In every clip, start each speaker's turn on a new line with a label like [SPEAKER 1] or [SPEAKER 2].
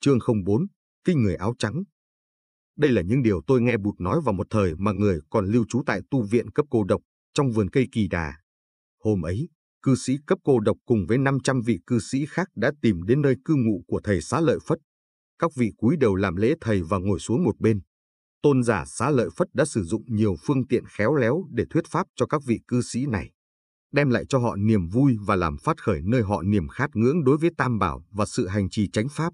[SPEAKER 1] Chương 04, Kinh người áo trắng. Đây là những điều tôi nghe Bụt nói vào một thời mà người còn lưu trú tại tu viện cấp cô độc trong vườn cây kỳ đà. Hôm ấy, cư sĩ cấp cô độc cùng với 500 vị cư sĩ khác đã tìm đến nơi cư ngụ của thầy xá lợi Phất. Các vị cúi đầu làm lễ thầy và ngồi xuống một bên. Tôn giả xá lợi Phất đã sử dụng nhiều phương tiện khéo léo để thuyết pháp cho các vị cư sĩ này, đem lại cho họ niềm vui và làm phát khởi nơi họ niềm khát ngưỡng đối với Tam Bảo và sự hành trì chánh pháp.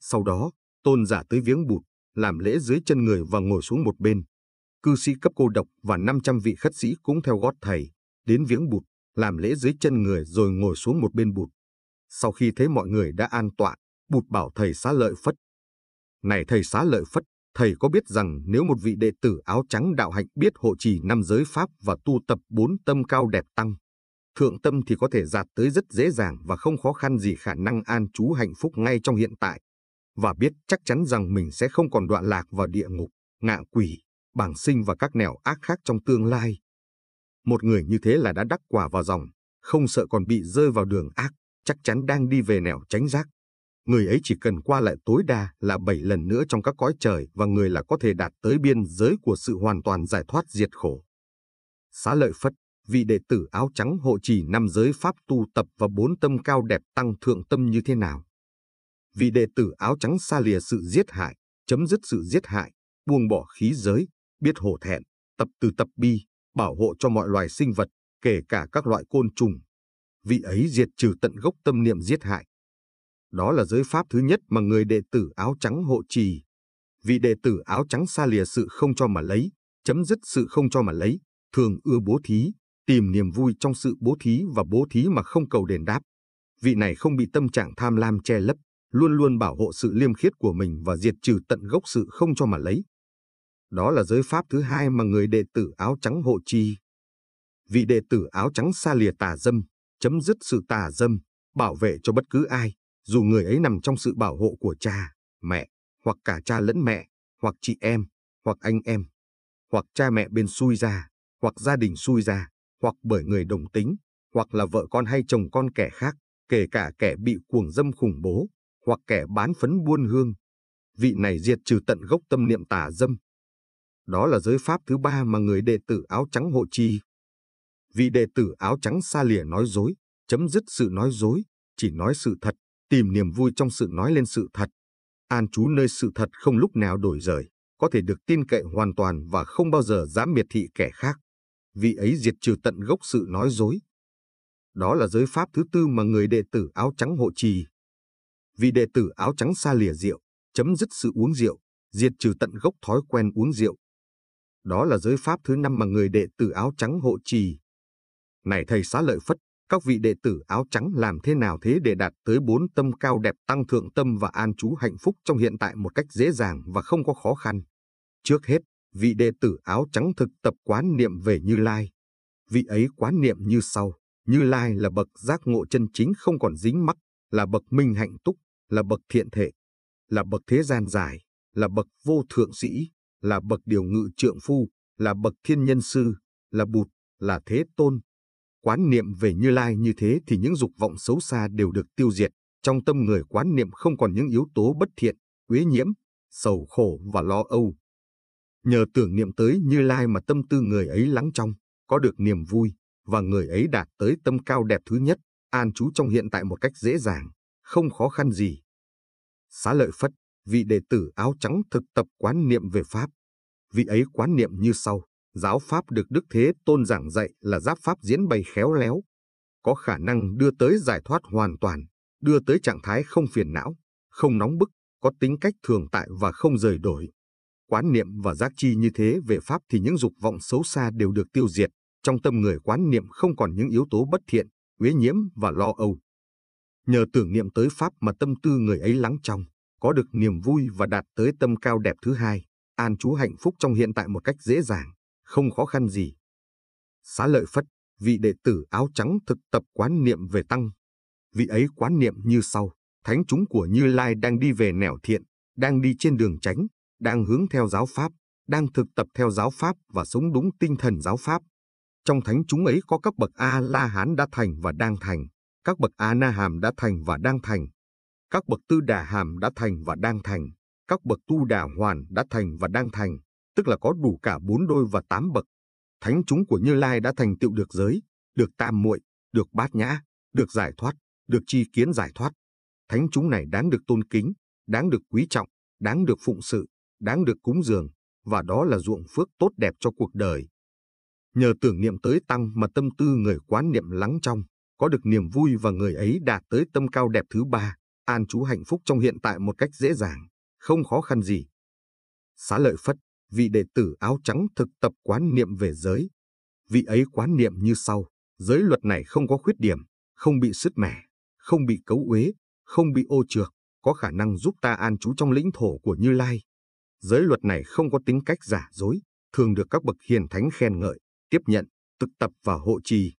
[SPEAKER 1] Sau đó, tôn giả tới viếng bụt, làm lễ dưới chân người và ngồi xuống một bên. Cư sĩ cấp cô độc và 500 vị khất sĩ cũng theo gót thầy, đến viếng bụt, làm lễ dưới chân người rồi ngồi xuống một bên bụt. Sau khi thấy mọi người đã an tọa, bụt bảo thầy xá lợi phất. Này thầy xá lợi phất, thầy có biết rằng nếu một vị đệ tử áo trắng đạo hạnh biết hộ trì năm giới pháp và tu tập bốn tâm cao đẹp tăng, thượng tâm thì có thể đạt tới rất dễ dàng và không khó khăn gì khả năng an trú hạnh phúc ngay trong hiện tại, và biết chắc chắn rằng mình sẽ không còn đoạn lạc vào địa ngục, ngạ quỷ, bảng sinh và các nẻo ác khác trong tương lai. Một người như thế là đã đắc quả vào dòng, không sợ còn bị rơi vào đường ác, chắc chắn đang đi về nẻo tránh giác. Người ấy chỉ cần qua lại tối đa là bảy lần nữa trong các cõi trời và người là có thể đạt tới biên giới của sự hoàn toàn giải thoát diệt khổ. Xá lợi Phất, vị đệ tử áo trắng hộ trì năm giới pháp tu tập và bốn tâm cao đẹp tăng thượng tâm như thế nào? Vị đệ tử áo trắng xa lìa sự giết hại, chấm dứt sự giết hại, buông bỏ khí giới, biết hổ thẹn, tập từ tập bi, bảo hộ cho mọi loài sinh vật, kể cả các loại côn trùng. Vị ấy diệt trừ tận gốc tâm niệm giết hại. Đó là giới pháp thứ nhất mà người đệ tử áo trắng hộ trì. Vị đệ tử áo trắng xa lìa sự không cho mà lấy, chấm dứt sự không cho mà lấy, thường ưa bố thí, tìm niềm vui trong sự bố thí và bố thí mà không cầu đền đáp. Vị này không bị tâm trạng tham lam che lấp, luôn luôn bảo hộ sự liêm khiết của mình và diệt trừ tận gốc sự không cho mà lấy. Đó là giới pháp thứ hai mà người đệ tử áo trắng hộ trì. Vị đệ tử áo trắng xa lìa tà dâm, chấm dứt sự tà dâm, bảo vệ cho bất cứ ai, dù người ấy nằm trong sự bảo hộ của cha, mẹ, hoặc cả cha lẫn mẹ, hoặc chị em, hoặc anh em, hoặc cha mẹ bên xui ra, hoặc gia đình xui ra, hoặc bởi người đồng tính, hoặc là vợ con hay chồng con kẻ khác, kể cả kẻ bị cuồng dâm khủng bố, hoặc kẻ bán phấn buôn hương. Vị này diệt trừ tận gốc tâm niệm tà dâm. Đó là giới pháp thứ ba mà người đệ tử áo trắng hộ trì. Vị đệ tử áo trắng xa lìa nói dối, chấm dứt sự nói dối, chỉ nói sự thật, tìm niềm vui trong sự nói lên sự thật. An trú nơi sự thật không lúc nào đổi rời, có thể được tin cậy hoàn toàn và không bao giờ dám miệt thị kẻ khác. Vị ấy diệt trừ tận gốc sự nói dối. Đó là giới pháp thứ tư mà người đệ tử áo trắng hộ trì. Vị đệ tử áo trắng xa lìa rượu, chấm dứt sự uống rượu, diệt trừ tận gốc thói quen uống rượu. Đó là giới pháp thứ năm mà người đệ tử áo trắng hộ trì. Này thầy xá lợi phất, các vị đệ tử áo trắng làm thế nào thế để đạt tới bốn tâm cao đẹp tăng thượng tâm và an trú hạnh phúc trong hiện tại một cách dễ dàng và không có khó khăn. Trước hết, vị đệ tử áo trắng thực tập quán niệm về Như Lai. Vị ấy quán niệm như sau, Như Lai là bậc giác ngộ chân chính không còn dính mắc, là bậc minh hạnh túc, là bậc thiện thể, là bậc thế gian giải, là bậc vô thượng sĩ, là bậc điều ngự trượng phu, là bậc thiên nhân sư, là bụt, là thế tôn. Quán niệm về Như Lai như thế thì những dục vọng xấu xa đều được tiêu diệt, trong tâm người quán niệm không còn những yếu tố bất thiện, uế nhiễm, sầu khổ và lo âu. Nhờ tưởng niệm tới Như Lai mà tâm tư người ấy lắng trong, có được niềm vui, và người ấy đạt tới tâm cao đẹp thứ nhất, an trú trong hiện tại một cách dễ dàng, không khó khăn gì. Xá lợi Phất, vị đệ tử áo trắng thực tập quán niệm về Pháp. Vị ấy quán niệm như sau, giáo Pháp được Đức Thế Tôn giảng dạy là giáp Pháp diễn bày khéo léo, có khả năng đưa tới giải thoát hoàn toàn, đưa tới trạng thái không phiền não, không nóng bức, có tính cách thường tại và không rời đổi. Quán niệm và giác chi như thế về Pháp thì những dục vọng xấu xa đều được tiêu diệt, trong tâm người quán niệm không còn những yếu tố bất thiện, uế nhiễm và lo âu. Nhờ tưởng niệm tới Pháp mà tâm tư người ấy lắng trong, có được niềm vui và đạt tới tâm cao đẹp thứ hai, an trú hạnh phúc trong hiện tại một cách dễ dàng, không khó khăn gì. Xá lợi Phất, vị đệ tử áo trắng thực tập quán niệm về Tăng. Vị ấy quán niệm như sau, thánh chúng của Như Lai đang đi về nẻo thiện, đang đi trên đường tránh, đang hướng theo giáo Pháp, đang thực tập theo giáo Pháp và sống đúng tinh thần giáo Pháp. Trong thánh chúng ấy có các bậc A-la-hán đã thành và đang thành, các bậc A-na-hàm đã thành và đang thành. các bậc tư đà hàm đã thành và đang thành, các bậc tu đà hoàn đã thành và đang thành, tức là có đủ cả bốn đôi và tám bậc. Thánh chúng của Như Lai đã thành tựu được giới, được tam muội, được bát nhã, được giải thoát, được chi kiến giải thoát. Thánh chúng này đáng được tôn kính, đáng được quý trọng, đáng được phụng sự, đáng được cúng dường, và đó là ruộng phước tốt đẹp cho cuộc đời. Nhờ tưởng niệm tới Tăng mà tâm tư người quán niệm lắng trong, có được niềm vui và người ấy đạt tới tâm cao đẹp thứ ba, an trú hạnh phúc trong hiện tại một cách dễ dàng, không khó khăn gì. Xá lợi Phất, vị đệ tử áo trắng thực tập quán niệm về giới. Vị ấy quán niệm như sau, giới luật này không có khuyết điểm, không bị sứt mẻ, không bị cấu uế, không bị ô trược, có khả năng giúp ta an trú trong lĩnh thổ của Như Lai. Giới luật này không có tính cách giả dối, thường được các bậc hiền thánh khen ngợi, tiếp nhận, thực tập và hộ trì.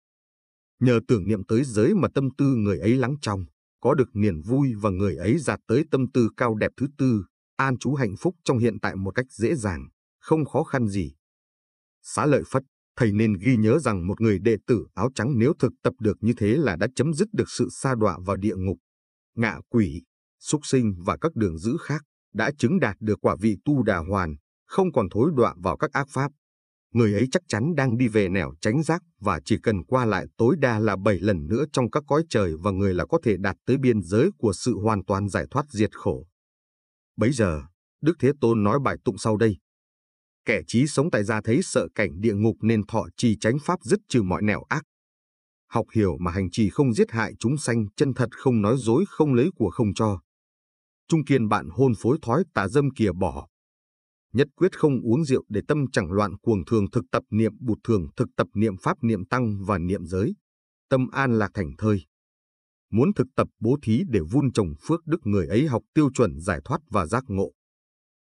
[SPEAKER 1] Nhờ tưởng niệm tới giới mà tâm tư người ấy lắng trong, có được niềm vui và người ấy đạt tới tâm tư cao đẹp thứ tư, an trú hạnh phúc trong hiện tại một cách dễ dàng, không khó khăn gì. Xá lợi Phất, thầy nên ghi nhớ rằng một người đệ tử áo trắng nếu thực tập được như thế là đã chấm dứt được sự sa đọa vào địa ngục, ngạ quỷ, súc sinh và các đường dữ khác, đã chứng đạt được quả vị tu đà hoàn, không còn thối đọa vào các ác pháp. Người ấy chắc chắn đang đi về nẻo tránh giác và chỉ cần qua lại tối đa là bảy lần nữa trong các cõi trời và người là có thể đạt tới biên giới của sự hoàn toàn giải thoát diệt khổ. Bấy giờ, Đức Thế Tôn nói bài tụng sau đây. Kẻ trí sống tại gia thấy sợ cảnh địa ngục nên thọ trì tránh pháp dứt trừ mọi nẻo ác. Học hiểu mà hành trì không giết hại chúng sanh, chân thật không nói dối, không lấy của không cho. Trung kiên bạn hôn phối thói tà dâm kìa bỏ. Nhất quyết không uống rượu để tâm chẳng loạn cuồng thường thực tập niệm bụt thường thực tập niệm pháp niệm tăng và niệm giới. Tâm an lạc thành thơi. Muốn thực tập bố thí để vun trồng phước đức người ấy học tiêu chuẩn giải thoát và giác ngộ.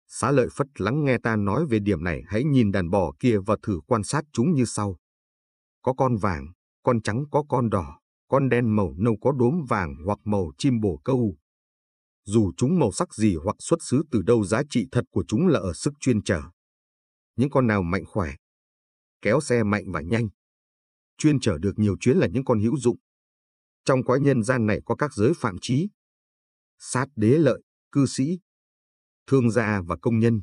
[SPEAKER 1] Xá lợi Phất lắng nghe ta nói về điểm này hãy nhìn đàn bò kia và thử quan sát chúng như sau. Có con vàng, con trắng có con đỏ, con đen màu nâu có đốm vàng hoặc màu chim bồ câu. Dù chúng màu sắc gì hoặc xuất xứ từ đâu giá trị thật của chúng là ở sức chuyên trở. Những con nào mạnh khỏe, kéo xe mạnh và nhanh. Chuyên trở được nhiều chuyến là những con hữu dụng. Trong cõi nhân gian này có các giới phạm trí. Sát đế lợi, cư sĩ, thương gia và công nhân.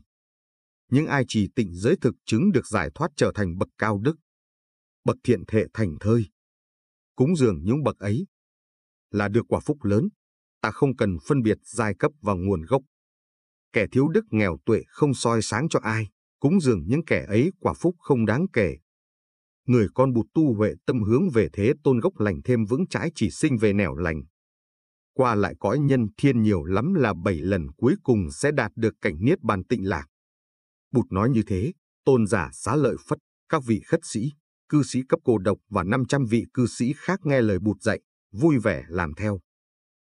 [SPEAKER 1] Những ai chỉ tịnh giới thực chứng được giải thoát trở thành bậc cao đức, bậc thiện thệ thành thơi. Cúng dường những bậc ấy là được quả phúc lớn, ta không cần phân biệt giai cấp và nguồn gốc. Kẻ thiếu đức nghèo tuệ không soi sáng cho ai, cúng dường những kẻ ấy quả phúc không đáng kể. Người con bụt tu huệ tâm hướng về thế tôn gốc lành thêm vững trái chỉ sinh về nẻo lành, qua lại cõi nhân thiên nhiều lắm là bảy lần cuối cùng sẽ đạt được cảnh niết bàn tịnh lạc. Bụt nói như thế, tôn giả xá lợi phất, các vị khất sĩ, cư sĩ cấp cô độc và 500 vị cư sĩ khác nghe lời Bụt dạy, vui vẻ làm theo.